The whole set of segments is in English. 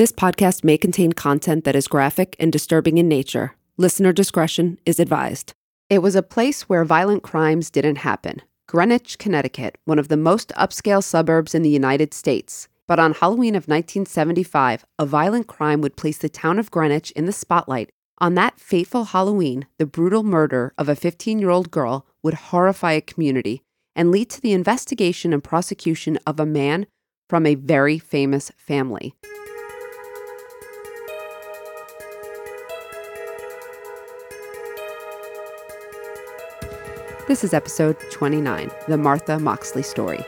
This podcast may contain content that is graphic and disturbing in nature. Listener discretion is advised. It was a place where violent crimes didn't happen. Greenwich, Connecticut, one of the most upscale suburbs in the United States. But on Halloween of 1975, a violent crime would place the town of Greenwich in the spotlight. On that fateful Halloween, the brutal murder of a 15 year old girl would horrify a community and lead to the investigation and prosecution of a man from a very famous family. This is episode 29 The Martha Moxley Story.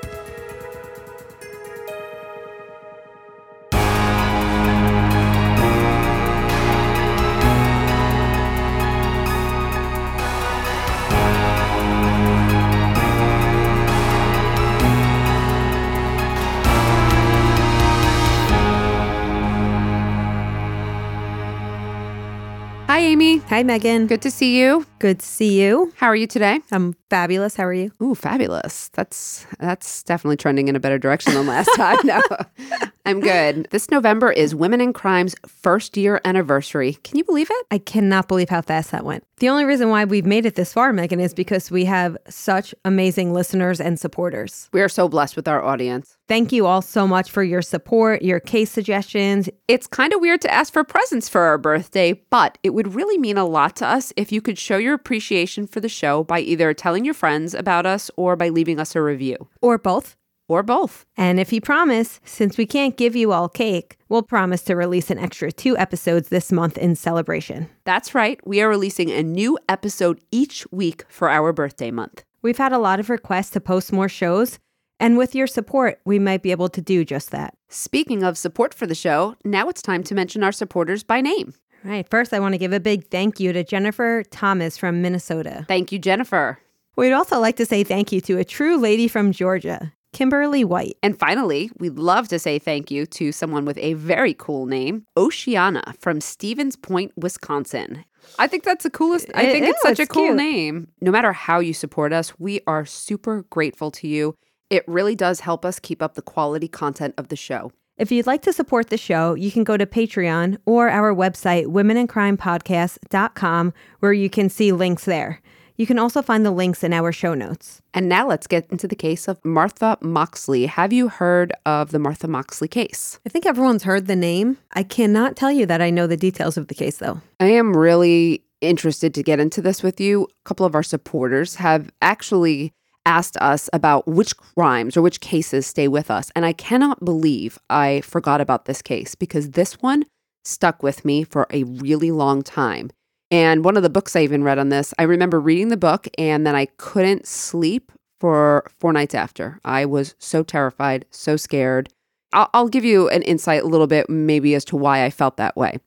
Hi, Meghan. Good to see you. Good to see you. How are you today? I'm fabulous. How are you? Ooh, fabulous. That's that's definitely trending in a better direction than last time. No. I'm good. This November is Women and Crime's first year anniversary. Can you believe it? I cannot believe how fast that went. The only reason why we've made it this far, Meghan, is because we have such amazing listeners and supporters. We are so blessed with our audience. Thank you all so much for your support, your case suggestions. It's kind of weird to ask for presents for our birthday, but it would really mean a lot to us if you could show your appreciation for the show by either telling your friends about us or by leaving us a review. Or both. Or both. And if you promise, since we can't give you all cake, we'll promise to release an extra two episodes this month in celebration. That's right. We are releasing a new episode each week for our birthday month. We've had a lot of requests to post more shows, and with your support, we might be able to do just that. Speaking of support for the show, now it's time to mention our supporters by name. All right, first, I want to give a big thank you to Jennifer Thomas from Minnesota. Thank you, Jennifer. We'd also like to say thank you to a true lady from Georgia, Kimberly White. And finally, we'd love to say thank you to someone with a very cool name, Oceana from Stevens Point, Wisconsin. I think that's the coolest. I It think it's is, such a cool cute. name. No matter how you support us, we are super grateful to you. It really does help us keep up the quality content of the show. If you'd like to support the show, you can go to Patreon or our website, womenandcrimepodcast.com, where you can see links there. You can also find the links in our show notes. And now let's get into the case of Martha Moxley. Have you heard of the Martha Moxley case? I think everyone's heard the name. I cannot tell you that I know the details of the case, though. I am really interested to get into this with you. A couple of our supporters have actually asked us about which crimes or which cases stay with us. And I cannot believe I forgot about this case because this one stuck with me for a really long time. And one of the books I even read on this, I remember reading the book and then I couldn't sleep for four nights after. I was so terrified, so scared. I'll, I'll give you an insight a little bit, maybe, as to why I felt that way.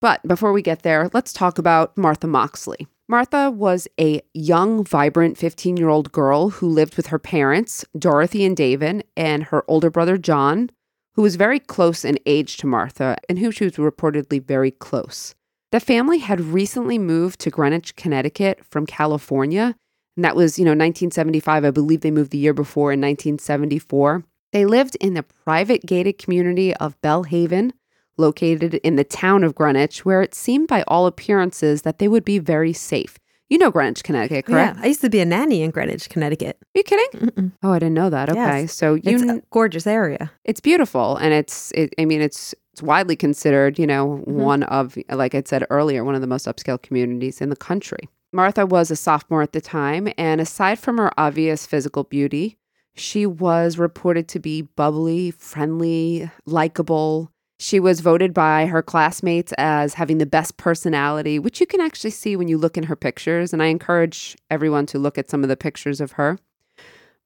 But before we get there, let's talk about Martha Moxley. Martha was a young, vibrant 15 year old girl who lived with her parents, Dorothy and David, and her older brother, John, who was very close in age to Martha and who she was reportedly very close. The family had recently moved to Greenwich, Connecticut from California. And that was, you know, 1975. I believe they moved the year before in 1974. They lived in the private gated community of Belle Haven, located in the town of Greenwich, where it seemed by all appearances that they would be very safe. You know Greenwich, Connecticut, correct? Yeah, I used to be a nanny in Greenwich, Connecticut. Are you kidding? Oh, I didn't know that. Okay, Yes. so you It's a gorgeous area. it's beautiful and it's it, i mean it's it's widely considered you know mm-hmm. one of like i said earlier one of the most upscale communities in the country. Martha was a sophomore at the time and aside from her obvious physical beauty she was reported to be bubbly friendly likable. She was voted by her classmates as having the best personality which you can actually see when you look in her pictures and i encourage everyone to look at some of the pictures of her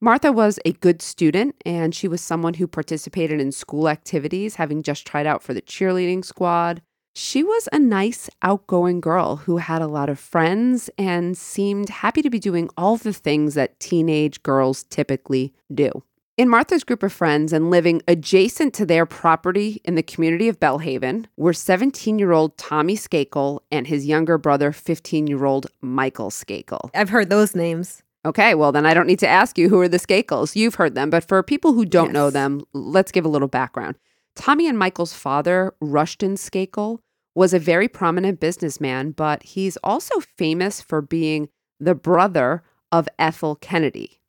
Martha was a good student and she was someone who participated in school activities, having just tried out for the cheerleading squad. She was a nice, outgoing girl who had a lot of friends and seemed happy to be doing all the things that teenage girls typically do. In Martha's group of friends and living adjacent to their property in the community of Belle Haven were 17 year old Tommy Skakel and his younger brother, 15 year old Michael Skakel. I've heard those names. Okay, well, then I don't need to ask you who are the Skakels. You've heard them, but for people who don't know them, let's give a little background. Tommy and Michael's father, Rushton Skakel, was a very prominent businessman, but he's also famous for being the brother of Ethel Kennedy.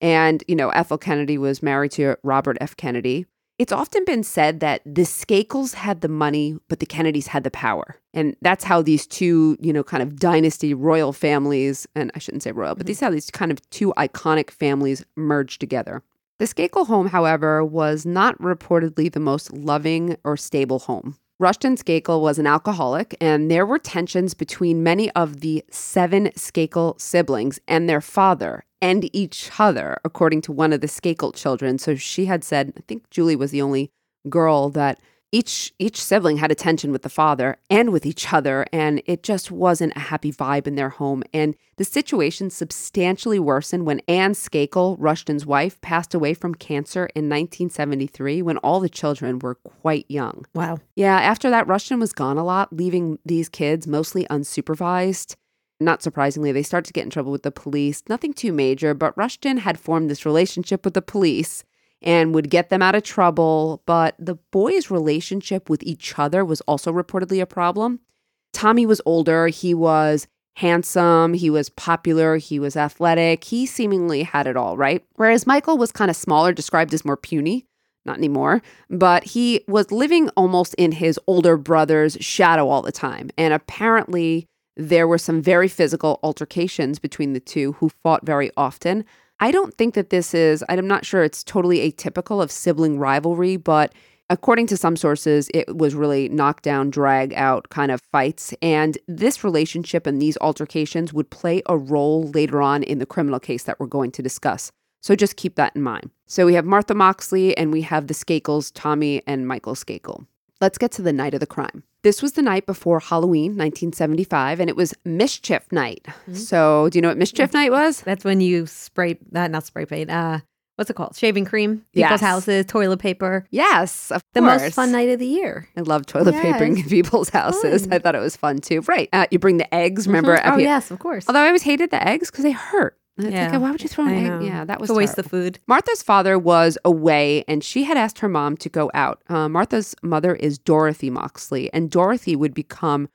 And, you know, Ethel Kennedy was married to Robert F. Kennedy. It's often been said that the Skakels had the money, but the Kennedys had the power. And that's how these two, you know, kind of dynasty royal families, and I shouldn't say royal, but mm-hmm. these how these kind of two iconic families merged together. The Skakel home, however, was not reportedly the most loving or stable home. Rushton Skakel was an alcoholic, and there were tensions between many of the seven Skakel siblings and their father and each other, according to one of the Skakel children. So she had said, I think Julie was the only girl that each each sibling had a tension with the father and with each other and it just wasn't a happy vibe in their home and the situation substantially worsened when Anne Skakel, Rushton's wife, passed away from cancer in 1973 when all the children were quite young. Wow. Yeah, after that, Rushton was gone a lot, leaving these kids mostly unsupervised. Not surprisingly, they start to get in trouble with the police. Nothing too major, but Rushton had formed this relationship with the police and would get them out of trouble. But the boys' relationship with each other was also reportedly a problem. Tommy was older. He was handsome. He was popular. He was athletic. He seemingly had it all, right? Whereas Michael was kind of smaller, described as more puny not anymore, but he was living almost in his older brother's shadow all the time. And apparently, there were some very physical altercations between the two who fought very often. I don't think that this is, I'm not sure it's totally atypical of sibling rivalry, but according to some sources, it was really knockdown, drag out kind of fights. And this relationship and these altercations would play a role later on in the criminal case that we're going to discuss. So just keep that in mind. So we have Martha Moxley and we have the Skakels, Tommy and Michael Skakel. Let's get to the night of the crime. This was the night before Halloween, 1975, and it was Mischief Night. So, do you know what Mischief Night was? That's when you spray that not spray paint. Uh what's it called? Shaving cream, people's Yes. houses, toilet paper. Yes, of The course. most fun night of the year. I love toilet papering in people's houses. fun. I thought it was fun too. Right. Uh, you bring the eggs, remember? Mhm. Oh yes, of course. Although I always hated the eggs because they hurt. And It's Yeah. like, why would you throw an I egg? know. Yeah, that was It's a waste of food. Martha's father was away and she had asked her mom to go out. Uh, Martha's mother is Dorothy Moxley, and Dorothy would become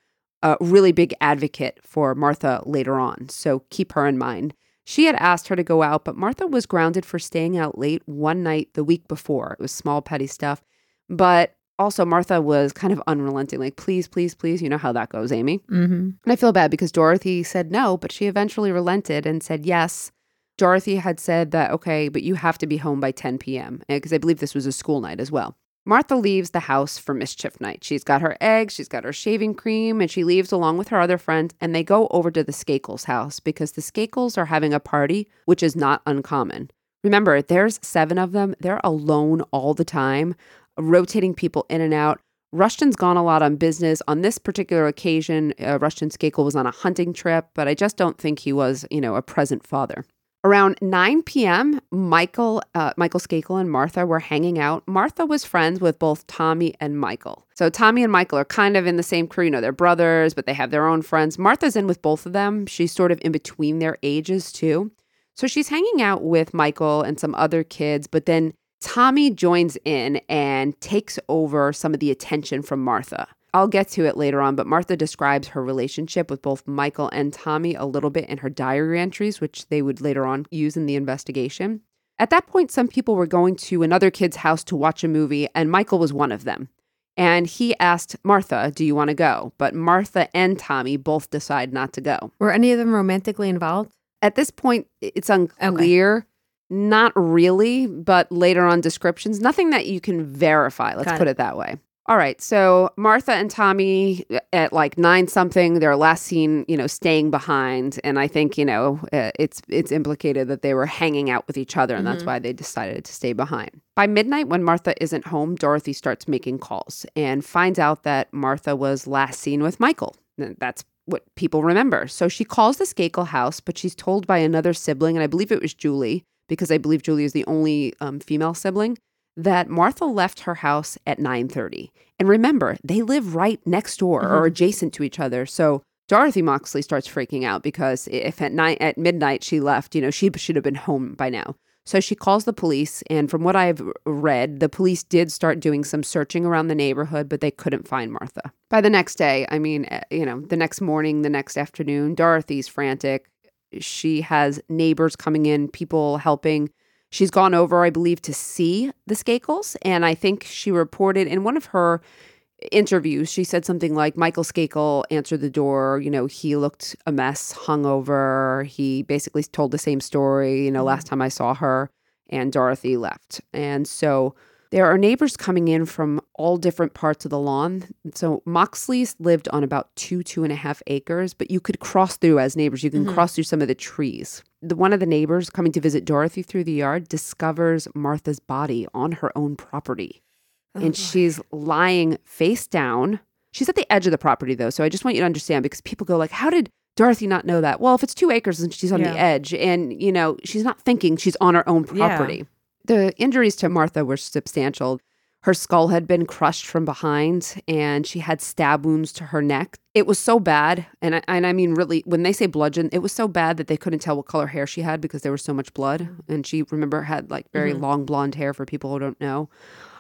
a really big advocate for Martha later on. So keep her in mind. She had asked her to go out, but Martha was grounded for staying out late one night the week before. It was small, petty stuff. But also, Martha was kind of unrelenting, like, please, please, please. You know how that goes, Amy. Mm-hmm. And I feel bad because Dorothy said no, but she eventually relented and said yes. Dorothy had said that, okay, but you have to be home by 10 p.m. because I believe this was a school night as well. Martha leaves the house for mischief night. She's got her eggs, she's got her shaving cream, and she leaves along with her other friends, and they go over to the Skakels house because the Skakels are having a party, which is not uncommon. Remember, there's seven of them. They're alone all the time, rotating people in and out. Rushton's gone a lot on business. On this particular occasion, uh, Rushton Skakel was on a hunting trip, but I just don't think he was, you know, a present father. Around 9 p.m., Michael, uh, Michael Skakel and Martha were hanging out. Martha was friends with both Tommy and Michael. So Tommy and Michael are kind of in the same crew. You know, they're brothers, but they have their own friends. Martha's in with both of them. She's sort of in between their ages, too. So she's hanging out with Michael and some other kids, but then Tommy joins in and takes over some of the attention from Martha. I'll get to it later on, but Martha describes her relationship with both Michael and Tommy a little bit in her diary entries, which they would later on use in the investigation. At that point, some people were going to another kid's house to watch a movie, and Michael was one of them. And he asked Martha, Do you want to go? But Martha and Tommy both decide not to go. Were any of them romantically involved? At this point, it's unclear. Not really, but later on descriptions, nothing that you can verify. Let's Got put it. it that way. All right. So Martha and Tommy at like nine something, they're last seen, you know, staying behind, and I think you know uh, it's it's implicated that they were hanging out with each other, and that's why they decided to stay behind. By midnight, when Martha isn't home, Dorothy starts making calls and finds out that Martha was last seen with Michael. And That's what people remember. So she calls the Skakel house, but she's told by another sibling, and I believe it was Julie, because I believe Julie is the only um, female sibling, that Martha left her house at 9:30. And remember, they live right next door or adjacent to each other. So Dorothy Moxley starts freaking out because if at night at midnight she left, you know, she should have been home by now. So she calls the police, and from what I've read, the police did start doing some searching around the neighborhood, but they couldn't find Martha. By the next day, I mean, eh, you know, the next morning, the next afternoon, Dorothy's frantic. She has neighbors coming in, people helping. She's gone over, I believe, to see the Skakels, and I think she reported in one of her interviews, she said something like Michael Skakel answered the door. You know, he looked a mess, hungover. He basically told the same story. You know, last mm. time I saw her, and Dorothy left. And so there are neighbors coming in from all different parts of the lawn. So Moxley's lived on about two, two and a half acres, but you could cross through as neighbors. You can mm-hmm. cross through some of the trees. The, one of the neighbors coming to visit Dorothy through the yard discovers Martha's body on her own property and oh, she's lying face down. She's at the edge of the property though, so I just want you to understand because people go like, "How did Dorothy not know that?" Well, if it's two acres and she's on Yeah. the edge, and you know she's not thinking she's on her own Yeah. The injuries to Martha were substantial. Her skull had been crushed from behind, and she had stab wounds to her neck. It was so bad, and I, and I mean really, when they say bludgeon, it was so bad that they couldn't tell what color hair she had because there was so much blood. And she remember had like very long blonde hair for people who don't know.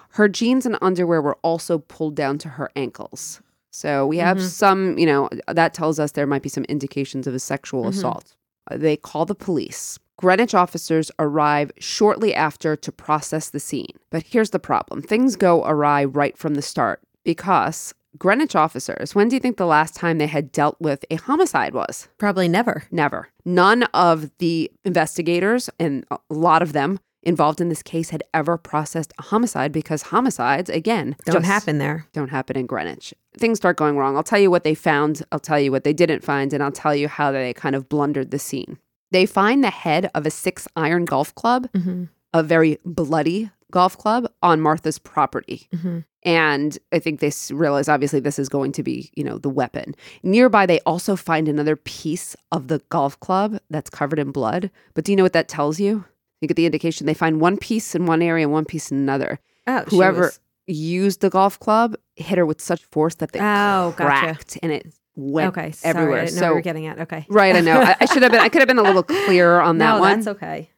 Her jeans and underwear were also pulled down to her ankles. So we have some, you know, that tells us there might be some indications of a sexual assault. Uh, They call the police. Greenwich officers arrive shortly after to process the scene. But here's the problem things go awry right from the start because Greenwich officers, when do you think the last time they had dealt with a homicide was? Probably never. Never. None of the investigators, and a lot of them involved in this case, had ever processed a homicide because homicides, again, Don't happen there. Don't happen in Greenwich. Things start going wrong. I'll tell you what they found, I'll tell you what they didn't find, and I'll tell you how they kind of blundered the scene. They find the head of a six iron golf club, mm-hmm. a very bloody golf club, on Martha's property. Mm-hmm. And I think they realize obviously this is going to be, you know, the weapon. Nearby, they also find another piece of the golf club that's covered in blood. But do you know what that tells you? You get the indication they find one piece in one area and one piece in another. Oh, Whoever was- used the golf club hit her with such force that they Oh, gotcha. cracked and it went okay, sorry, everywhere. I didn't know so you were getting at. Okay. right, I know. I, I should have been. I could have been a little clearer on that no, one. that's okay.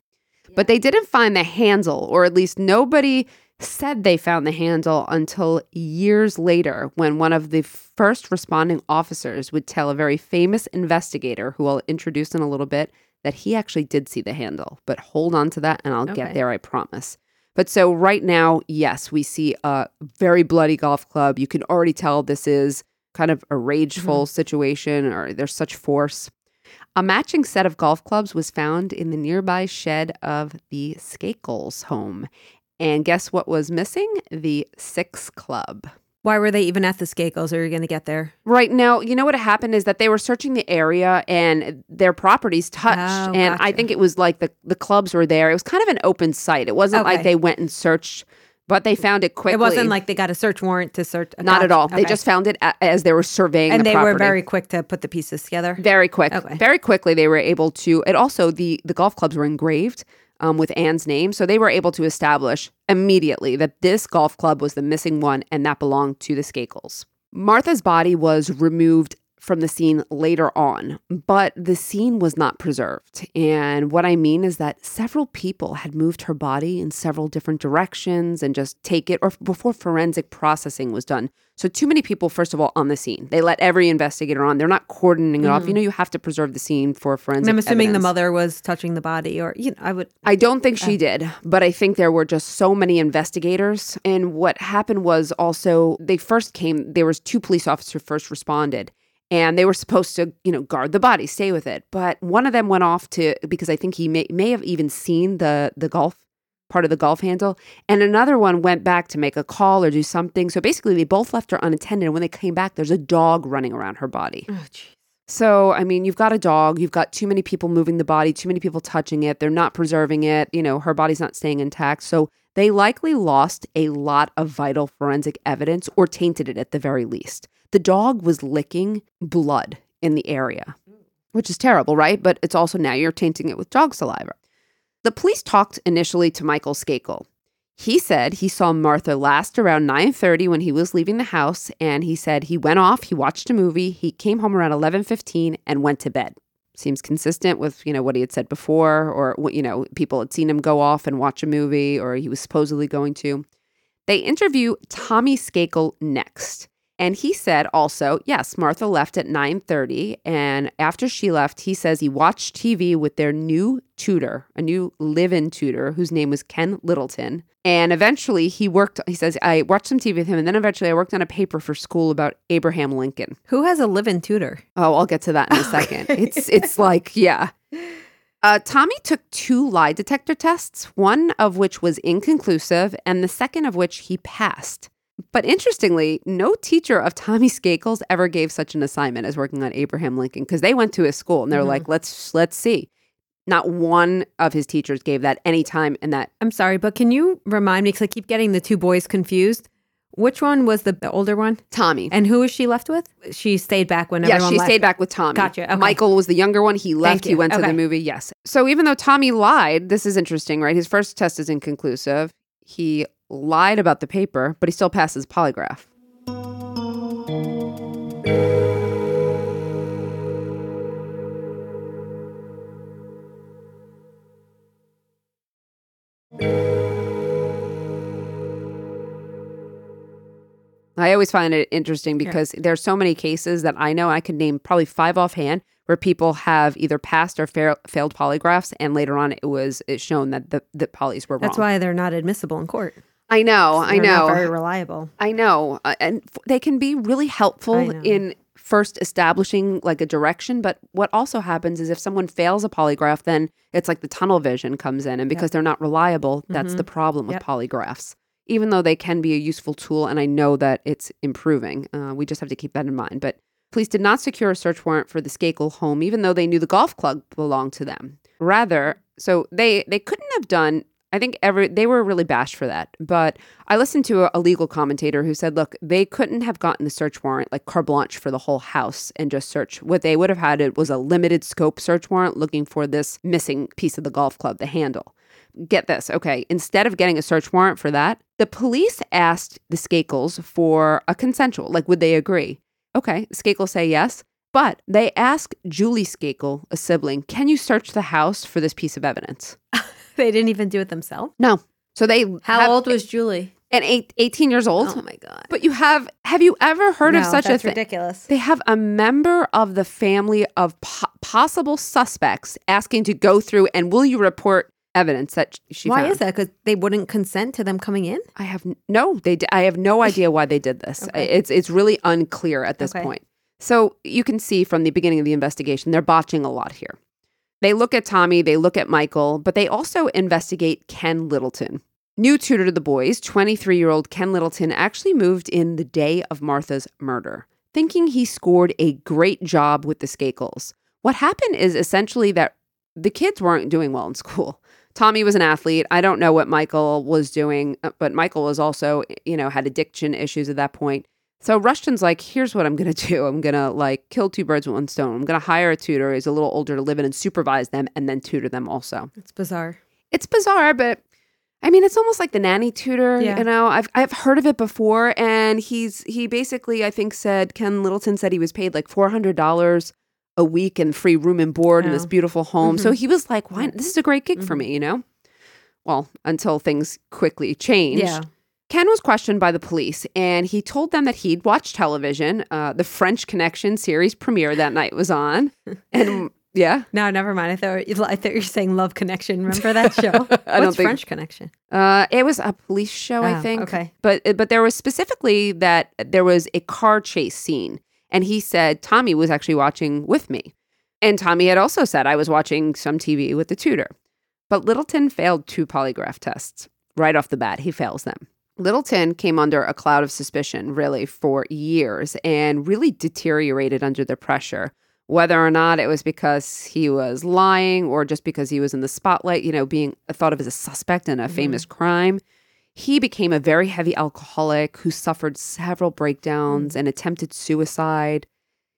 But they didn't find the handle, or at least nobody said they found the handle until years later when one of the first responding officers would tell a very famous investigator, who I'll introduce in a little bit, that he actually did see the handle. But hold on to that and I'll Okay. get there, I promise. But so right now, yes, we see a very bloody golf club. You can already tell this is kind of a rageful mm-hmm. situation or there's such force. A matching set of golf clubs was found in the nearby shed of the Skakels home. And guess what was missing? The Six Club. Why were they even at the Skakels? Are you going to get there? Right now, you know what happened is that they were searching the area and their properties touched, Oh, and I think it was like the the clubs were there. It was kind of an open site. It wasn't like they went and searched, but they found it quickly. It wasn't like they got a search warrant to search. not at all. They just found it as they were surveying, and the they were very quick to put the pieces together. very quick. Okay. Very quickly, they were able to. It also, the the golf clubs were engraved um, with Anne's name, so they were able to establish immediately that this golf club was the missing one, and that belonged to the Skakels. Martha's body was removed from the scene later on, but the scene was not preserved. And what I mean is that several people had moved her body in several different directions and just take it, or before forensic processing was done. So, too many people, first of all, on the scene. They let every investigator on. They're not cordoning it off. You mm-hmm. know, you have to preserve the scene for forensic. I'm assuming the mother was touching the body, or you know, I would. I don't think she did, but I think there were just so many investigators. And what happened was also they first came. There was two police officers first responded, and they were supposed to, you know, guard the body, stay with it. But one of them went off to because I think he may may have even seen the the golf part of the golf handle, and another one went back to make a call or do something. So basically, they both left her unattended. And when they came back, there's a dog running around her body. Oh. So, I mean, you've got a dog, you've got too many people moving the body, too many people touching it, they're not preserving it, you know, her body's not staying intact. So, they likely lost a lot of vital forensic evidence or tainted it at the very least. The dog was licking blood in the area, which is terrible, right? But it's also now you're tainting it with dog saliva. The police talked initially to Michael Skakel. He said he saw Martha last around 9:30 when he was leaving the house and he said he went off, he watched a movie, he came home around 11:15 and went to bed. Seems consistent with, you know, what he had said before or you know, people had seen him go off and watch a movie or he was supposedly going to. They interview Tommy Skakel next. And he said also, yes, Martha left at 9:30 and after she left, he says he watched TV with their new tutor, a new live-in tutor whose name was Ken Littleton. And eventually he worked he says I watched some TV with him and then eventually I worked on a paper for school about Abraham Lincoln. Who has a live-in tutor? Oh, I'll get to that in a second. It's it's like, yeah. Uh, Tommy took two lie detector tests, one of which was inconclusive, and the second of which he passed. But interestingly, no teacher of Tommy Skakel's ever gave such an assignment as working on Abraham Lincoln because they went to his school and they were like, mm-hmm. "Let's let's see." Not one of his teachers gave that any time in that. I'm sorry, but can you remind me? Because I keep getting the two boys confused. Which one was the, the older one? Tommy, And who was she left with? She stayed back when yeah, she left. stayed back with Tommy. Gotcha, okay. Michael was the younger one. He left. He went to the movie. Yes. So even though Tommy lied, this is interesting, right? His first test is inconclusive. He lied about the paper, but he still passes polygraph. I always find it interesting because there's so many cases that I know I could name probably five offhand where people have either passed or fail, failed polygraphs, and later on it was shown that the the polys were That's wrong. That's why they're not admissible in court. I know, I know, very reliable. I know, Uh, and f- they can be really helpful know. in first establishing like a direction. But what also happens is if someone fails a polygraph, then it's like the tunnel vision comes in, and because they're not reliable, that's the problem with Yep. polygraphs. Even though they can be a useful tool, and I know that it's improving, uh, we just have to keep that in mind. But police did not secure a search warrant for the Skakel home, even though they knew the golf club belonged to them. Rather, so they they couldn't have done. I think every they were really bashed for that. But I listened to a, a legal commentator who said, look, they couldn't have gotten the search warrant like carte blanche for the whole house and just search. What they would have had it was a limited scope search warrant looking for this missing piece of the golf club, the handle. Get this, okay. Instead of getting a search warrant for that, the police asked the Skakels for a consensual. Like, would they agree? Okay, Skakel say yes. But they ask Julie Skakel, a sibling, can you search the house for this piece of evidence? They didn't even do it themselves. No. So they How old was Julie? and eight, 18 years old. Oh my god! But you have have you ever heard of No, such a thing? ridiculous. They have a member of the family of po- possible suspects asking to go through and will you report evidence that she Why found? is that? Because they wouldn't consent to them coming in. I have no. They. d- I have no idea why they did this. Okay. It's it's really unclear at this Okay. point. So you can see from the beginning of the investigation, they're botching a lot here. They look at Tommy, they look at Michael, but they also investigate Ken Littleton. New tutor to the boys, 23 year old Ken Littleton, actually moved in the day of Martha's murder, thinking he scored a great job with the Skakels. What happened is essentially that the kids weren't doing well in school. Tommy was an athlete. I don't know what Michael was doing, uh, but Michael was also, you know, had addiction issues at that point. So Rushton's like, here's what I'm going to do. I'm going to like kill two birds with one stone. I'm going to hire a tutor who's a little older to live in and supervise them and then tutor them also. It's bizarre. It's bizarre, but I mean, it's almost like the nanny tutor. Yeah. You know, I've I've heard of it before, and he's he basically I think said Ken Littleton said he was paid like four hundred dollars a week and free room and board in this beautiful home. So Mhm. he was like, "Why? This is a great gig for Mhm. me," you know. Well, until things quickly changed. Yeah. Ken was questioned by the police, and he told them that he'd watched television. Uh, the French Connection series premiere that night was on, and yeah, No, never mind. I thought I thought you were saying Love Connection. Remember that show? I don't What's think- French Connection? Uh, it was a police show, I Oh, think. okay. But but there was specifically that there was a car chase scene, and he said Tommy was actually watching with me, and Tommy had also said I was watching some TV with the tutor. But Littleton failed two polygraph tests right off the bat. He fails them. Littleton came under a cloud of suspicion, really, for years, and really deteriorated under the pressure. Whether or not it was because he was lying or just because he was in the spotlight, you know, being thought of as a suspect in a mm-hmm. famous crime, he became a very heavy alcoholic who suffered several breakdowns mm. and attempted suicide.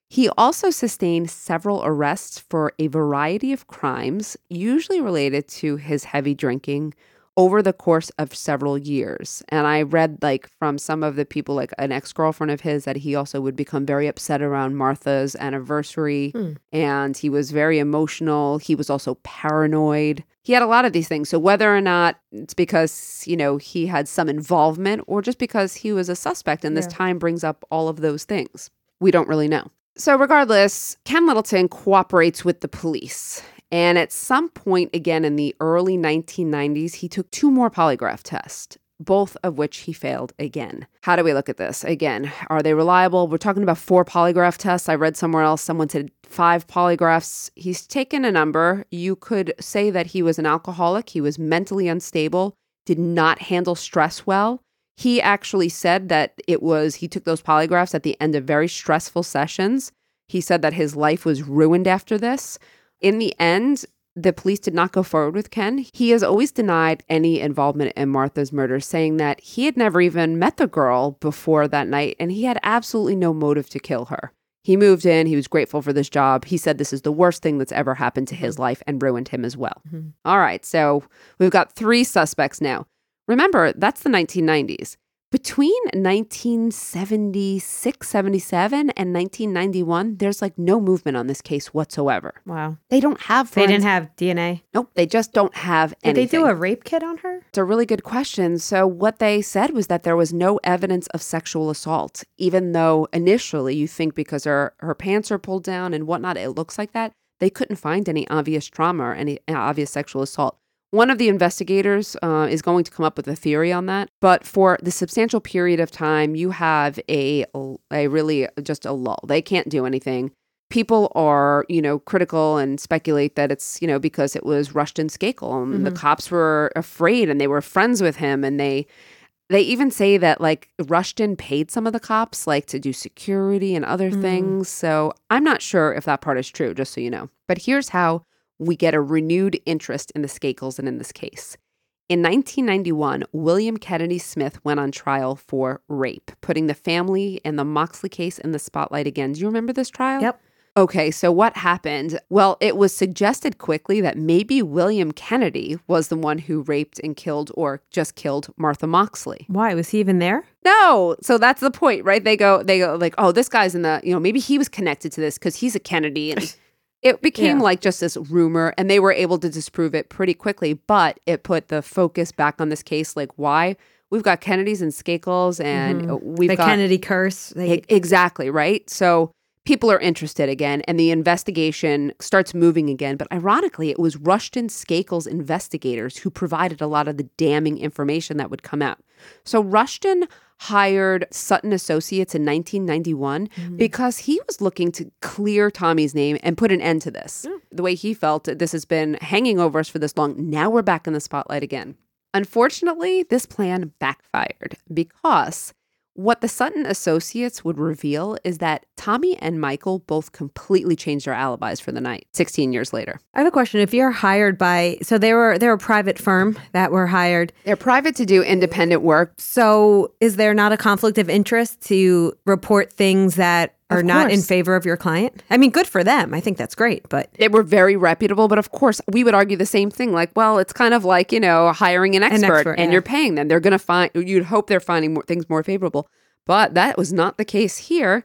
He also sustained several arrests for a variety of crimes, usually related to his heavy drinking, over the course of several years. And I read, like, from some of the people, like an ex girlfriend of his, that he also would become very upset around Martha's anniversary. Hmm. And he was very emotional. He was also paranoid. He had a lot of these things. So, whether or not it's because, you know, he had some involvement or just because he was a suspect, and this Yeah. time brings up all of those things, we don't really know. So, regardless, Ken Littleton cooperates with the police. And at some point, again in the early 1990s, he took two more polygraph tests, both of which he failed again. How do we look at this? Again, are they reliable? We're talking about four polygraph tests. I read somewhere else someone said five polygraphs. He's taken a number. You could say that he was an alcoholic, he was mentally unstable, did not handle stress well. He actually said that it was, he took those polygraphs at the end of very stressful sessions. He said that his life was ruined after this. In the end, the police did not go forward with Ken. He has always denied any involvement in Martha's murder, saying that he had never even met the girl before that night and he had absolutely no motive to kill her. He moved in, he was grateful for this job. He said this is the worst thing that's ever happened to his life and ruined him as well. Mm-hmm. All right, so we've got three suspects now. Remember, that's the 1990s. Between 1976, 77, and 1991, there's like no movement on this case whatsoever. Wow. They don't have. They didn't have DNA. Nope, they just don't have Did anything. they do a rape kit on her? It's a really good question. So, what they said was that there was no evidence of sexual assault, even though initially you think because her, her pants are pulled down and whatnot, it looks like that. They couldn't find any obvious trauma or any uh, obvious sexual assault. One of the investigators uh, is going to come up with a theory on that. But for the substantial period of time, you have a, a really just a lull. They can't do anything people are, you know, critical and speculate that it's, you know, because it was Rushton Skakel and the cops were afraid and they were friends with him and they they even say that like Rushton paid some of the cops like to do security and other things. So I'm not sure if that part is true, just so you know. But here's how we get a renewed interest in the Skakels and in this case. In 1991, William Kennedy Smith went on trial for rape, putting the family and the Moxley case in the spotlight again. Do you remember this trial? Yep. Okay, so what happened? Well, it was suggested quickly that maybe William Kennedy was the one who raped and killed or just killed Martha Moxley. Why was he even there? No, so that's the point, right? They go, they go like, oh, this guy's in the, you know, maybe he was connected to this because he's a Kennedy, and it became Yeah. like just this rumor, and they were able to disprove it pretty quickly. But it put the focus back on this case, like why we've got Kennedys and Skakels, and uh, we've the got Kennedy curse. They, Exactly, right? So people are interested again, and the investigation starts moving again. But ironically, it was Rushton Skakel's investigators who provided a lot of the damning information that would come out. So Rushton hired Sutton Associates in 1991 mm-hmm. because he was looking to clear Tommy's name and put an end to this. The way he felt, this has been hanging over us for this long. Now we're back in the spotlight again. Unfortunately, this plan backfired because what the Sutton associates would reveal is that Tommy and Michael both completely changed their alibis for the night 16 years later. I have a question. If you're hired by, so they were they're a private firm that were hired. They're private to do independent work. So is there not a conflict of interest to report things that are not in favor of your client? I mean, good for them. I think that's great, but They were very reputable, but of course, we would argue the same thing. Like, well, it's kind of like you know hiring an expert, expert, and yeah. you're paying them. They're going to find. You'd hope they're finding more, things more favorable, but that was not the case here.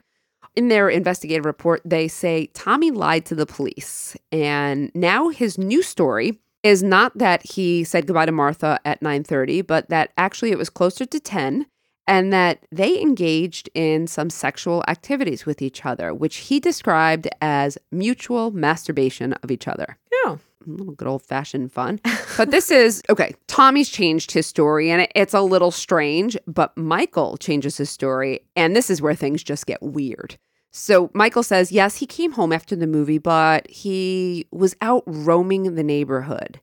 In their investigative report, they say Tommy lied to the police, and now his new story is not that he said goodbye to Martha at 9:30, but that actually it was closer to 10 and that they engaged in some sexual activities with each other, which he described as mutual masturbation of each other. yeah. A little good old fashioned fun. But this is okay. Tommy's changed his story and it, it's a little strange, but Michael changes his story. And this is where things just get weird. So Michael says, yes, he came home after the movie, but he was out roaming the neighborhood.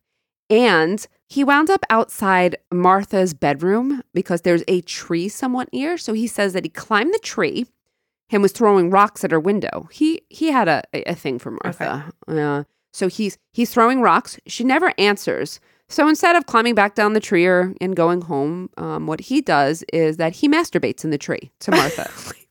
And he wound up outside Martha's bedroom because there's a tree somewhat near. So he says that he climbed the tree and was throwing rocks at her window. He he had a, a thing for Martha. Uh, so he's he's throwing rocks. She never answers. So instead of climbing back down the tree or and going home, um, what he does is that he masturbates in the tree to Martha.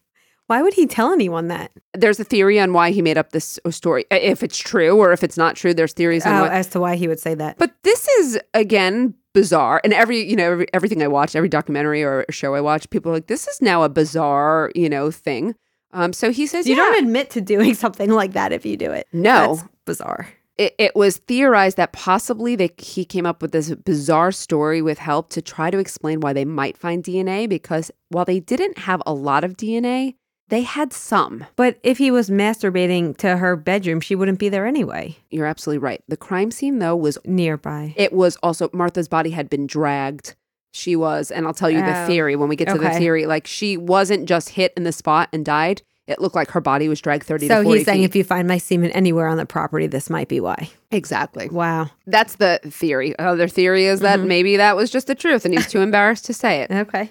Why would he tell anyone that? there's a theory on why he made up this uh, story. Uh, If it's true or if it's not true, there's theories on Oh, what. as to why he would say that. But this is again bizarre. And every you know every, everything I watch, every documentary or show I watch, people are like, this is now a bizarre you know thing. Um, so he says, you yeah. don't admit to doing something like that if you do it. No. That's bizarre. it, it was theorized that possibly they, he came up with this bizarre story with help to try to explain why they might find DNA because while they didn't have a lot of DNA, they had some. But if he was masturbating to her bedroom, she wouldn't be there anyway. You're absolutely right. The crime scene, though, was Nearby. it was also Martha's body had been dragged. She was, and I'll tell you the Oh, theory when we get to the okay. theory. Like she wasn't just hit in the spot and died. It looked like her body was dragged 30 So to 40 he's saying feet. if you find my semen anywhere on the property, this might be why. exactly. Wow. That's the theory. Another theory is that Mm-hmm. maybe that was just the truth and he's too embarrassed to say it. Okay.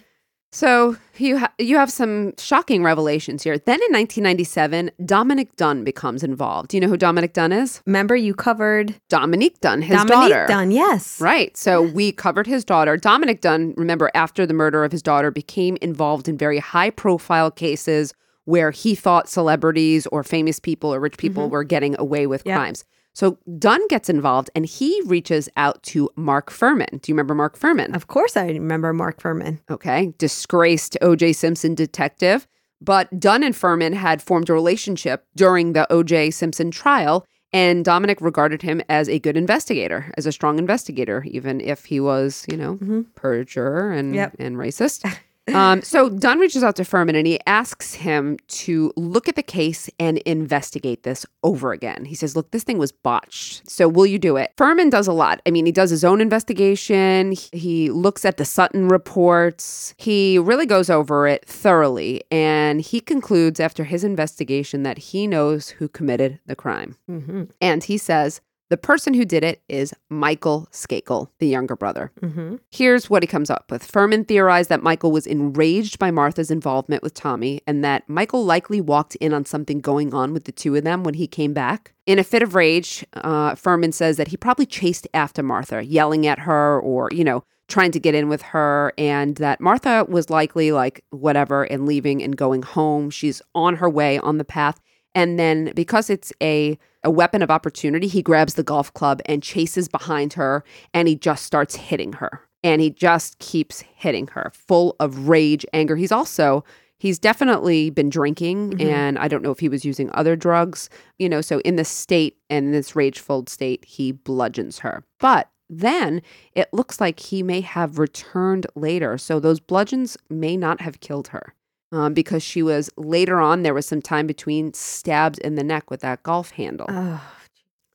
So you ha- you have some shocking revelations here. Then in 1997, Dominick Dunne becomes involved. Do you know who Dominick Dunne is? Remember you covered Dominique Dunne, his Dominique daughter. Dunne, yes. Right. So we covered his daughter. Dominick Dunne, remember, after the murder of his daughter, became involved in very high profile cases where he thought celebrities or famous people or rich people mm-hmm. were getting away with Yep. crimes. So Dunne gets involved and he reaches out to Mark Fuhrman. Do you remember Mark Fuhrman? Of course I remember Mark Fuhrman. okay, disgraced O.J. Simpson detective. But Dunne and Fuhrman had formed a relationship during the O.J. Simpson trial, and Dominick regarded him as a good investigator, as a strong investigator, even if he was, you know, mm-hmm. perjurer and, Yep. and racist. Um, so Dunne reaches out to Fuhrman and he asks him to look at the case and investigate this over again. He says, Look, this thing was botched. So will you do it? Fuhrman does a lot. I mean, he does his own investigation, he looks at the Sutton reports, he really goes over it thoroughly. And he concludes after his investigation that he knows who committed the crime. Mm-hmm. And he says, the person who did it is Michael Skakel, the younger brother. Mm-hmm. Here's what he comes up with. Fuhrman theorized that Michael was enraged by Martha's involvement with Tommy and that Michael likely walked in on something going on with the two of them when he came back. In a fit of rage, uh, Fuhrman says that he probably chased after Martha, yelling at her or, you know, trying to get in with her, and that Martha was likely like, whatever, and leaving and going home. She's on her way on the path. And then because it's a a weapon of opportunity, he grabs the golf club and chases behind her and he just starts hitting her. And he just keeps hitting her, full of rage, anger. He's also he's definitely been drinking mm-hmm. and I don't know if he was using other drugs, you know, so in this state and this rage-filled state, he bludgeons her. But then it looks like he may have returned later. So those bludgeons may not have killed her um, because she was later on, there was some time between stabbed in the neck with that golf handle. Oh,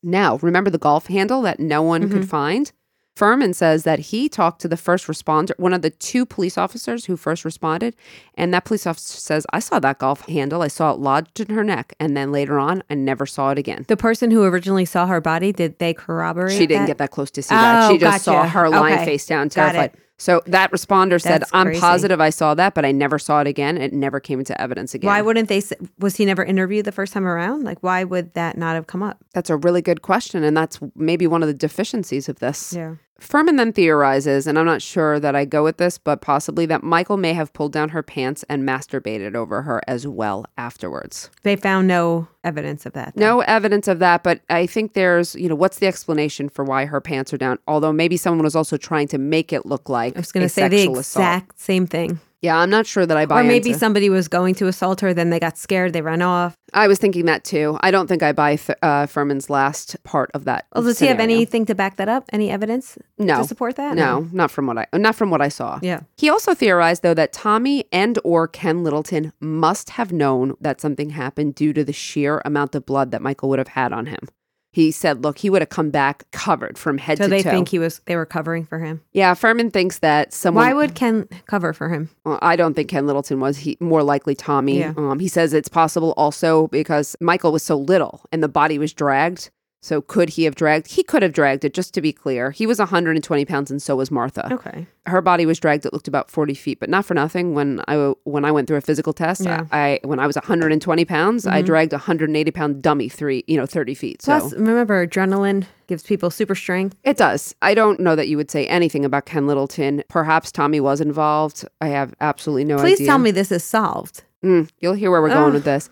Now, remember the golf handle that no one could find? Fuhrman says that he talked to the first responder, one of the two police officers who first responded, and that police officer says, I saw that golf handle. I saw it lodged in her neck. And then later on, I never saw it again. The person who originally saw her body, did they corroborate? She didn't that? get that close to see that. She Oh, just saw her lying Okay. face down, terrified. So that responder said, That's I'm crazy. positive I saw that, but I never saw it again. It never came into evidence again. Why wouldn't they? Was he never interviewed the first time around? Like, why would that not have come up? That's a really good question. And that's maybe one of the deficiencies of this. Yeah. Fuhrman then theorizes, and I'm not sure that I go with this, but possibly that Michael may have pulled down her pants and masturbated over her as well afterwards. They found no evidence of that. though. No evidence of that, but I think there's, you know, what's the explanation for why her pants are down? Although maybe someone was also trying to make it look like I was going to say the assault. exact same thing. Yeah, I'm not sure that I buy Or maybe into- somebody was going to assault her, then they got scared, they ran off. I was thinking that too. I don't think I buy th- uh, Fuhrman's last part of that. Well, does he have anything to back that up? Any evidence No. to support that? No, not from what I not from what I saw. Yeah. He also theorized though that Tommy and or Ken Littleton must have known that something happened due to the sheer amount of blood that Michael would have had on him. He said, "Look, he would have come back covered from head So to toe." So they think he was. They were covering for him. yeah, Fuhrman thinks that someone. Why would Ken cover for him? Well, I don't think Ken Littleton was. He more likely Tommy. Yeah. Um, he says it's possible also because Michael was so little and the body was dragged. So could he have dragged? He could have dragged it. Just to be clear, he was 120 pounds and so was Martha. Okay. Her body was dragged. It looked about 40 feet, but not for nothing. When I when I went through a physical test, Yeah. Mm-hmm. I when I was 120 pounds, I dragged a 180 pound dummy three, you know, 30 feet. So Plus, remember, adrenaline gives people super strength. it does. I don't know that you would say anything about Ken Littleton. Perhaps Tommy was involved. I have absolutely no Please idea. Please tell me this is solved. Mm, you'll hear where we're going with this.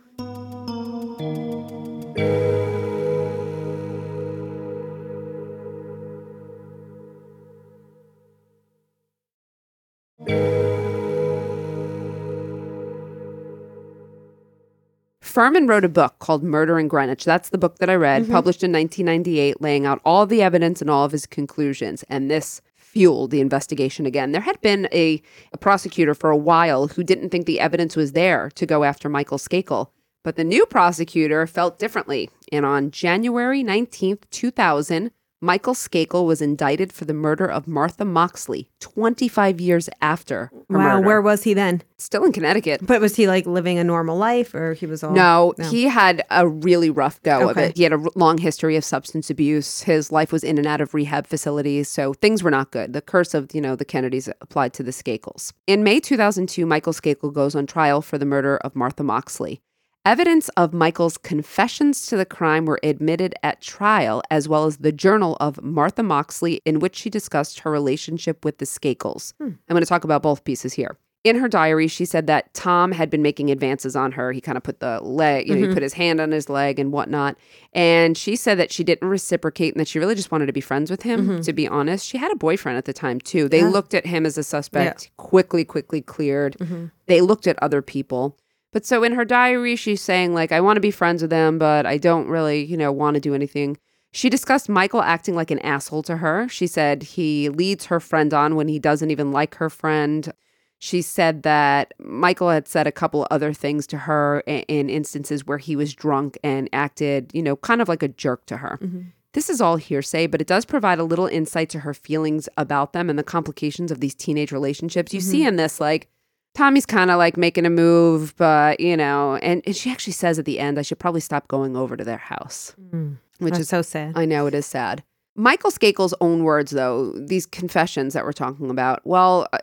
Fuhrman wrote a book called Murder in Greenwich. That's the book that I read, mm-hmm. published in 1998, laying out all the evidence and all of his conclusions. And this fueled the investigation again. There had been a, a prosecutor for a while who didn't think the evidence was there to go after Michael Skakel. But the new prosecutor felt differently. And on January 19th, 2000, Michael Skakel was indicted for the murder of Martha Moxley 25 years after wow, murder. where was he then? Still in Connecticut. But was he like living a normal life, or he was all No, he had a really rough go of it. He had a r- long history of substance abuse. His life was in and out of rehab facilities, so things were not good. The curse of, you know, the Kennedys applied to the Skakels. In May 2002, Michael Skakel goes on trial for the murder of Martha Moxley. Evidence of Michael's confessions to the crime were admitted at trial, as well as the journal of Martha Moxley, in which she discussed her relationship with the Skakels. Hmm. I'm going to talk about both pieces here. In her diary, she said that Tom had been making advances on her. He kind of put the leg, you know, he mm-hmm. put his hand on his leg and whatnot. And she said that she didn't reciprocate and that she really just wanted to be friends with him, mm-hmm. to be honest. She had a boyfriend at the time, too. They looked at him as a suspect, quickly, quickly cleared. Mm-hmm. They looked at other people. But so in her diary, she's saying, like, I want to be friends with them, but I don't really, you know, want to do anything. She discussed Michael acting like an asshole to her. She said he leads her friend on when he doesn't even like her friend. She said that Michael had said a couple other things to her in instances where he was drunk and acted, you know, kind of like a jerk to her. Mm-hmm. This is all hearsay, but it does provide a little insight to her feelings about them and the complications of these teenage relationships. You mm-hmm. see in this, like, Tommy's kind of like making a move, but you know, and, and she actually says at the end, I should probably stop going over to their house, which That's is so sad. I know it is sad. Michael Skakel's own words, though, these confessions that we're talking about, well, uh,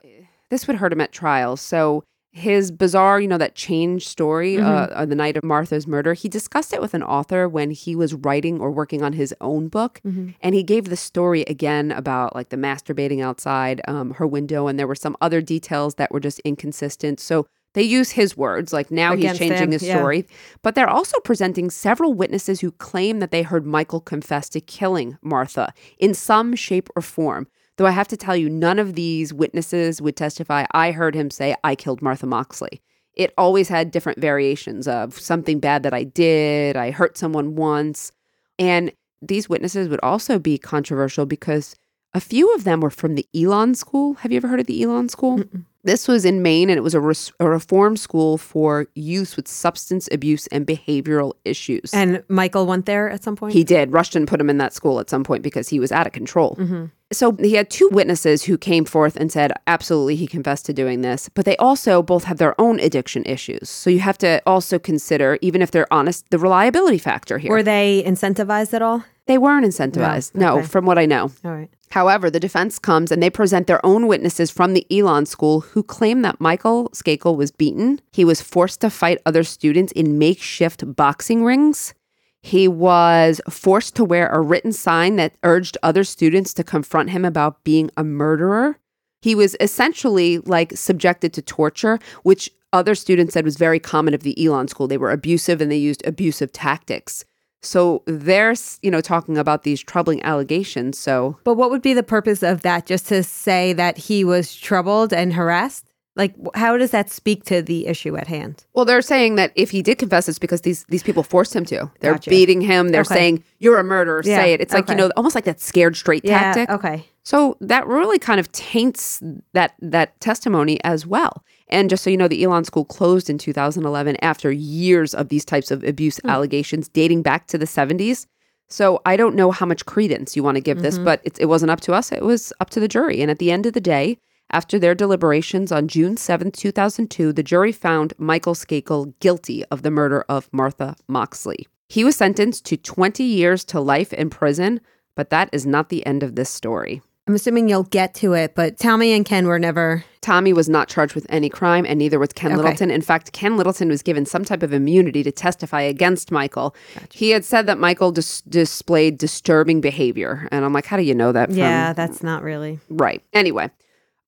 this would hurt him at trial. So his bizarre, you know, that change story uh, on the night of Martha's murder, he discussed it with an author when he was writing or working on his own book. And he gave the story again about like the masturbating outside um, her window. And there were some other details that were just inconsistent. So they use his words, like now Against he's changing his yeah. story. But they're also presenting several witnesses who claim that they heard Michael confess to killing Martha in some shape or form. Though I have to tell you, none of these witnesses would testify, I heard him say, I killed Martha Moxley. It always had different variations of something bad that I did, I hurt someone once. And these witnesses would also be controversial because a few of them were from the Elan School. Have you ever heard of the Elan School? This was in Maine and it was a, res- a reform school for youth with substance abuse and behavioral issues. And Michael went there at some point. He did. Rushton put him in that school at some point because he was out of control. Mm-hmm. So he had two witnesses who came forth and said, absolutely, he confessed to doing this. But they also both have their own addiction issues. So you have to also consider, even if they're honest, the reliability factor here. Were they incentivized at all? they weren't incentivized. No, okay. from what I know. All right. However, the defense comes and they present their own witnesses from the Elan school who claim that Michael Skakel was beaten. He was forced to fight other students in makeshift boxing rings. He was forced to wear a written sign that urged other students to confront him about being a murderer. He was essentially like subjected to torture, which other students said was very common of the Elan school. They were abusive and they used abusive tactics. So they're, you know, talking about these troubling allegations. So But what would be the purpose of that? Just to say that he was troubled and harassed? Like, how does that speak to the issue at hand? Well, they're saying that if he did confess, it's because these these people forced him to. They're Gotcha. beating him. They're Okay. saying you're a murderer. Yeah, Say it. It's like you know, almost like that scared straight tactic. Okay. So that really kind of taints that that testimony as well. And just so you know, the Elan School closed in 2011 after years of these types of abuse hmm. allegations dating back to the 70s. So I don't know how much credence you want to give this, mm-hmm. but it, it wasn't up to us. It was up to the jury. And at the end of the day, after their deliberations on June 7th, 2002, the jury found Michael Skakel guilty of the murder of Martha Moxley. He was sentenced to 20 years to life in prison, but that is not the end of this story. I'm assuming you'll get to it, but Tommy and Ken were never. Tommy was not charged with any crime, and neither was Ken Okay. Littleton. In fact, Ken Littleton was given some type of immunity to testify against Michael. He had said that Michael dis- displayed disturbing behavior. And I'm like, how do you know that? From? Yeah, that's not really. Right. Anyway,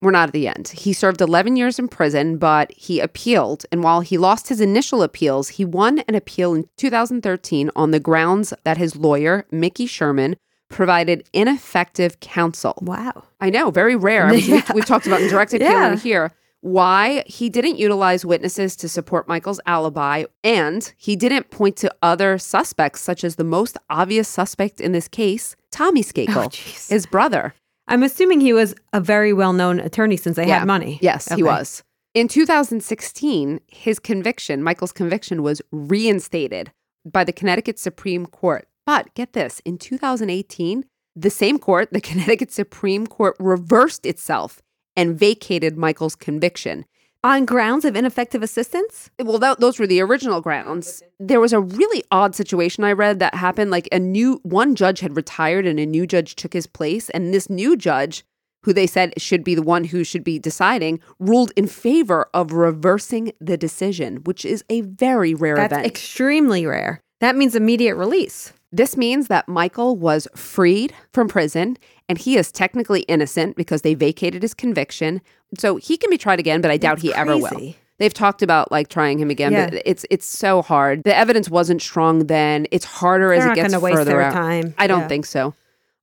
we're not at the end. He served 11 years in prison, but he appealed. And while he lost his initial appeals, he won an appeal in 2013 on the grounds that his lawyer, Mickey Sherman, provided ineffective counsel. Wow. I know, very rare. I mean, we've, we've talked about in direct appeal Yeah. here. Why he didn't utilize witnesses to support Michael's alibi, and he didn't point to other suspects, such as the most obvious suspect in this case, Tommy Skakel, oh, jeez. his brother. I'm assuming he was a very well known attorney since they Yeah. had money. Yes, he was. In 2016, his conviction, Michael's conviction, was reinstated by the Connecticut Supreme Court. But get this in 2018, the same court, the Connecticut Supreme Court, reversed itself and vacated Michael's conviction. On grounds of ineffective assistance? Well, tho- those were the original grounds. There was a really odd situation I read that happened. Like a new one judge had retired and a new judge took his place. And this new judge, who they said should be the one who should be deciding, ruled in favor of reversing the decision, which is a very rare That's event. extremely rare. That means immediate release. This means that Michael was freed from prison and he is technically innocent because they vacated his conviction. So he can be tried again, but I doubt he ever will. They've talked about like trying him again, Yeah. but it's it's so hard. The evidence wasn't strong then. It's harder as They're it not gets waste further their out. time. I don't Yeah. think so.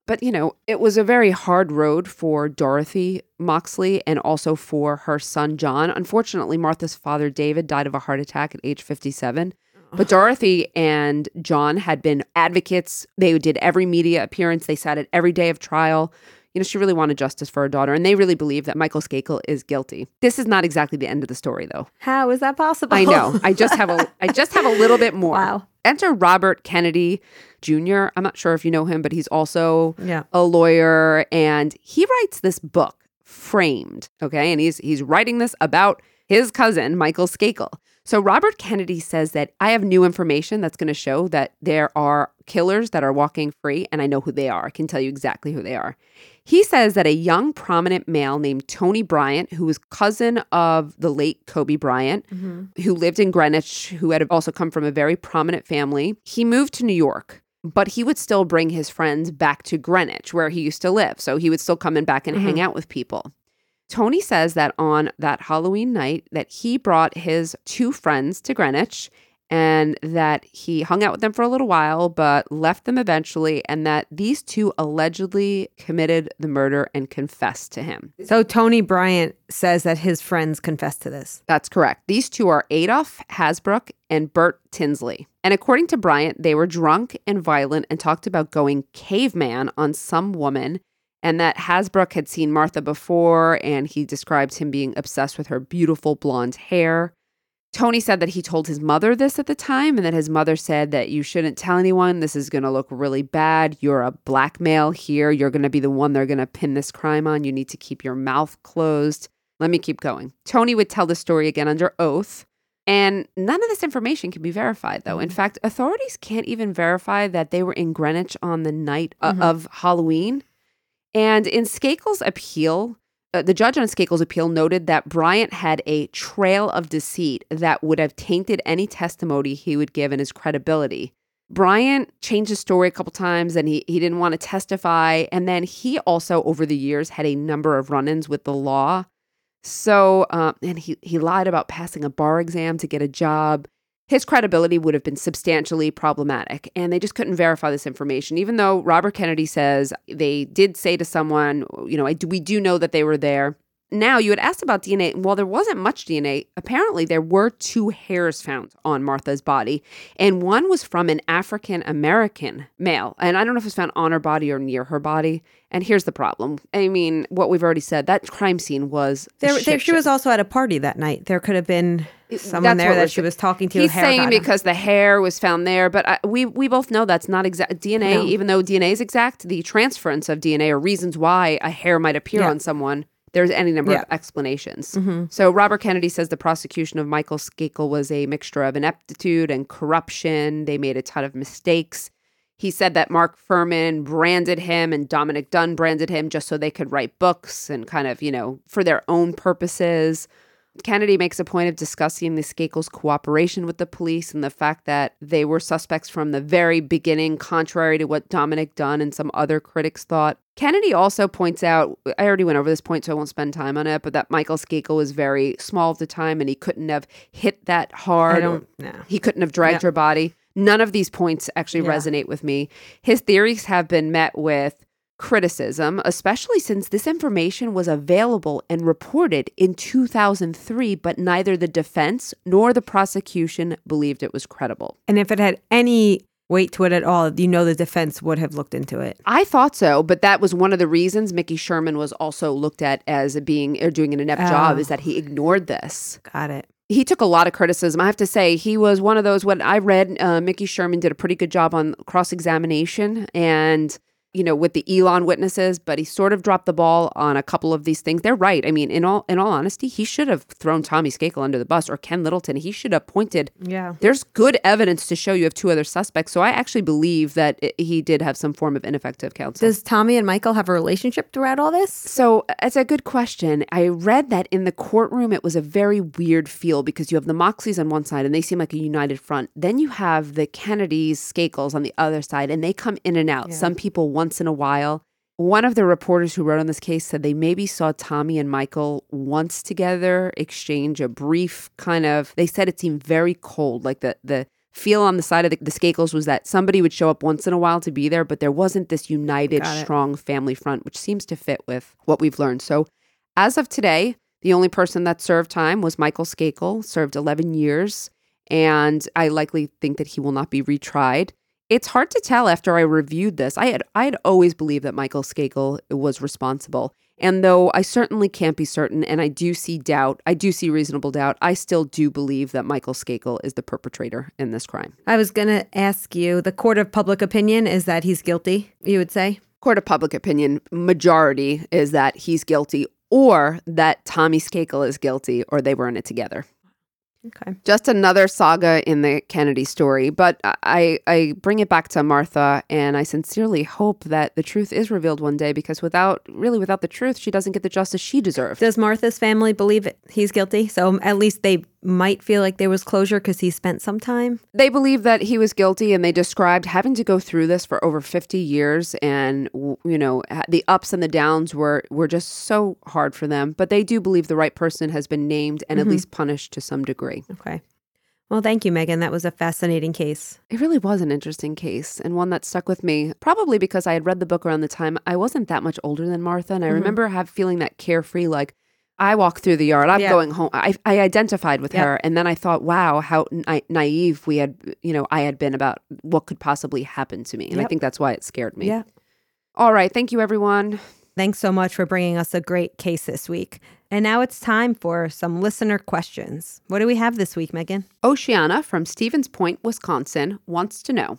But you know, it was a very hard road for Dorothy Moxley and also for her son John. Unfortunately, Martha's father David died of a heart attack at age 57. But Dorothy and John had been advocates. They did every media appearance. They sat at every day of trial. You know, she really wanted justice for her daughter, and they really believe that Michael Skakel is guilty. This is not exactly the end of the story, though. How is that possible? I know. I just have a I just have a little bit more. Wow. Enter Robert Kennedy Jr. I'm not sure if you know him, but he's also Yeah. a lawyer and he writes this book, Framed, okay? And he's he's writing this about his cousin Michael Skakel. So Robert Kennedy says that I have new information that's going to show that there are killers that are walking free and I know who they are. I can tell you exactly who they are. He says that a young prominent male named Tony Bryant, who was cousin of the late Kobe Bryant, mm-hmm. who lived in Greenwich, who had also come from a very prominent family, he moved to New York. But he would still bring his friends back to Greenwich, where he used to live. So he would still come in back and hang mm-hmm. out with people. Tony says that on that Halloween night that he brought his two friends to Greenwich and that he hung out with them for a little while but left them eventually and that these two allegedly committed the murder and confessed to him. So Tony Bryant says that his friends confessed to this. That's correct. These two are Adolph Hasbrouck and Bert Tinsley. And according to Bryant, they were drunk and violent and talked about going caveman on some woman and that Hasbrook had seen Martha before and he described him being obsessed with her beautiful blonde hair. Tony said that he told his mother this at the time, and that his mother said that you shouldn't tell anyone. This is going to look really bad. You're a blackmail here. You're going to be the one they're going to pin this crime on. You need to keep your mouth closed. Let me keep going. Tony would tell the story again under oath. And none of this information can be verified, though. In fact, authorities can't even verify that they were in Greenwich on the night uh, of Halloween. And in Skakel's appeal, uh, the judge on Skakel's appeal noted that Bryant had a trail of deceit that would have tainted any testimony he would give and his credibility. Bryant changed his story a couple times and he, he didn't want to testify. And then he also, over the years, had a number of run ins with the law. So, uh, and he, he lied about passing a bar exam to get a job. His credibility would have been substantially problematic, and they just couldn't verify this information. Even though Robert Kennedy says they did say to someone, you know, I we do know that they were there. Now, you had asked about DNA. and While there wasn't much DNA, apparently there were two hairs found on Martha's body, and one was from an African American male. And I don't know if it was found on her body or near her body. And here's the problem. I mean, what we've already said that crime scene was There, there, she was also at a party that night. There could have been someone That's there that she was talking to. He's hair saying him. because the hair was found there, but I, we we both know that's not exact DNA. No. Even though DNA is exact, the transference of DNA or reasons why a hair might appear Yeah. on someone. There's any number Yeah. Mm-hmm. of explanations. So Robert Kennedy says the prosecution of Michael Skakel was a mixture of ineptitude and corruption. They made a ton of mistakes. He said that Mark Fuhrman branded him and Dominick Dunne branded him just so they could write books and kind of, you know, for their own purposes. Kennedy makes a point of discussing the Skakel's cooperation with the police and the fact that they were suspects from the very beginning, contrary to what Dominick Dunne and some other critics thought. Kennedy also points out, I already went over this point, so I won't spend time on it, but that Michael Skakel was very small at the time and he couldn't have hit that hard. I don't know. He couldn't have dragged her body. None of these points actually Yeah. resonate with me. His theories have been met with criticism, especially since this information was available and reported in 2003, but neither the defense nor the prosecution believed it was credible. And if it had any weight to it at all, you know the defense would have looked into it. I thought so, but that was one of the reasons Mickey Sherman was also looked at as being or doing an inept job Oh. is that he ignored this. Got it. he took a lot of criticism. I have to say, he was one of those. When I read, uh, Mickey Sherman did a pretty good job on cross examination and, you know, with the Elan witnesses, but he sort of dropped the ball on a couple of these things. They're right. I mean, in all in all honesty, he should have thrown Tommy Skakel under the bus or Ken Littleton. He should have pointed. Yeah. There's good evidence to show you have two other suspects. So I actually believe that it, he did have some form of ineffective counsel. Does Tommy and Michael have a relationship throughout all this? So it's a good question. I read that in the courtroom, it was a very weird feel because you have the Moxleys on one side and they seem like a united front. Then you have the Kennedys, Skakels on the other side, and they come in and out. Some people once in a while. One of the reporters who wrote on this case said they maybe saw Tommy and Michael once together exchange a brief kind of. They said it seemed very cold, like the the feel on the side of the, the Skakels was that somebody would show up once in a while to be there, but there wasn't this united, strong family front, which seems to fit with what we've learned. So, as of today, the only person that served time was Michael Skakel, served 11 years, and I likely think that he will not be retried. It's hard to tell after I reviewed this. I had I had always believed that Michael Skakel was responsible. And though I certainly can't be certain and I do see doubt, I do see reasonable doubt, I still do believe that Michael Skakel is the perpetrator in this crime. I was going to ask you the court of public opinion is that he's guilty, you would say? Court of public opinion majority is that he's guilty or that Tommy Skakel is guilty or they were in it together. Okay. Just another saga in the Kennedy story, but I I bring it back to Martha and I sincerely hope that the truth is revealed one day because without really without the truth she doesn't get the justice she deserved. Does Martha's family believe it, he's guilty? So at least they might feel like there was closure because he spent some time. They believe that he was guilty and they described having to go through this for over 50 years and you know the ups and the downs were were just so hard for them, but they do believe the right person has been named and at mm-hmm. least punished to some degree. Okay. Well, thank you, Meghan. That was a fascinating case. It really was an interesting case and one that stuck with me, probably because I had read the book around the time I wasn't that much older than Martha. And I mm-hmm. remember have feeling that carefree, like, I walk through the yard, I'm Yeah. going home. I, I identified with Yeah. her. And then I thought, wow, how na- naive we had, you know, I had been about what could possibly happen to me. And I think that's why it scared me. Yeah. All right. Thank you, everyone. Thanks so much for bringing us a great case this week. And now it's time for some listener questions. What do we have this week, Meghan? Oceana from Stevens Point, Wisconsin wants to know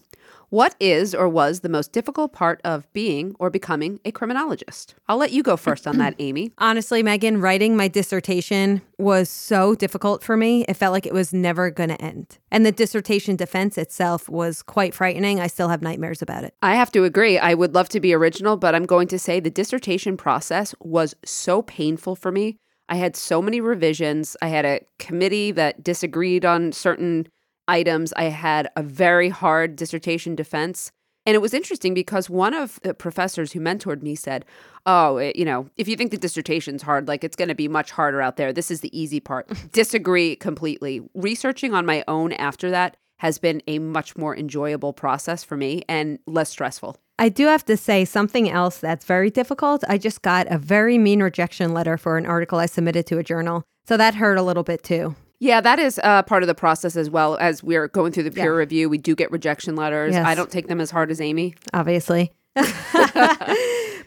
what is or was the most difficult part of being or becoming a criminologist? I'll let you go first on that, Amy. Honestly, Meghan, writing my dissertation was so difficult for me. It felt like it was never going to end. And the dissertation defense itself was quite frightening. I still have nightmares about it. I have to agree. I would love to be original, but I'm going to say the dissertation process was so painful for me. I had so many revisions. I had a committee that disagreed on certain items. I had a very hard dissertation defense. And it was interesting because one of the professors who mentored me said, Oh, it, you know, if you think the dissertation's hard, like it's going to be much harder out there. This is the easy part. Disagree completely. Researching on my own after that has been a much more enjoyable process for me and less stressful. I do have to say something else that's very difficult. I just got a very mean rejection letter for an article I submitted to a journal. So that hurt a little bit too. Yeah, that is uh, part of the process as well. As we're going through the peer Yeah. review, we do get rejection letters. Yes. I don't take them as hard as Amy. obviously. but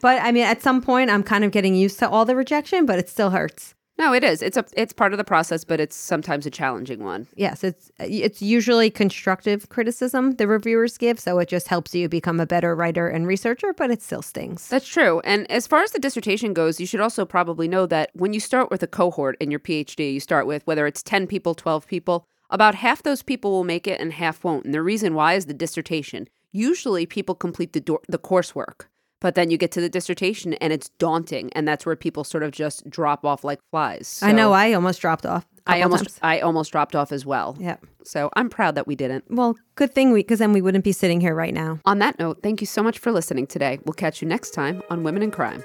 I mean, at some point, I'm kind of getting used to all the rejection, but it still hurts. No, it is. It's a it's part of the process, but it's sometimes a challenging one. Yes, it's it's usually constructive criticism the reviewers give, so it just helps you become a better writer and researcher, but it still stings. That's true. And as far as the dissertation goes, you should also probably know that when you start with a cohort in your PhD, you start with whether it's 10 people, 12 people, about half those people will make it and half won't. And the reason why is the dissertation. Usually people complete the do- the coursework, but then you get to the dissertation and it's daunting, and that's where people sort of just drop off like flies. I know I almost dropped off. I almost times. I almost dropped off as well. Yeah. So I'm proud that we didn't. Well, good thing we because then we wouldn't be sitting here right now. On that note, thank you so much for listening today. We'll catch you next time on Women and Crime.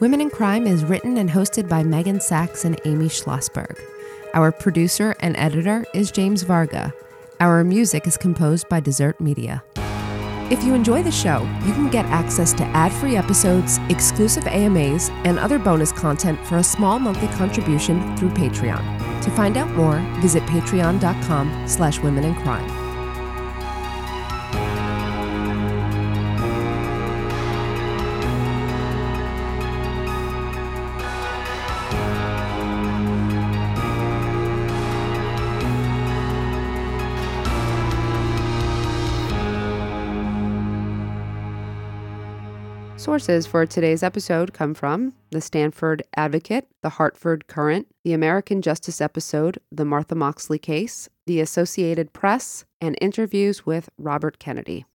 Women and Crime is written and hosted by Meghan Sacks and Amy Shlosberg. Our producer and editor is James Varga. Our music is composed by Dessert Media. If you enjoy the show, you can get access to ad-free episodes, exclusive AMAs, and other bonus content for a small monthly contribution through Patreon. To find out more, visit patreon.com slash women and crime. Sources for today's episode come from the Stamford Advocate, the Hartford Courant, the American Justice episode, the Martha Moxley case, the Associated Press, and interviews with Robert Kennedy.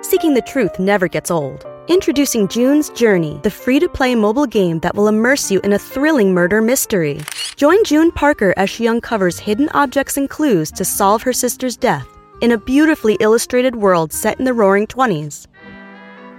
Seeking the truth never gets old. Introducing June's Journey, the free to play mobile game that will immerse you in a thrilling murder mystery. Join June Parker as she uncovers hidden objects and clues to solve her sister's death in a beautifully illustrated world set in the roaring 20s.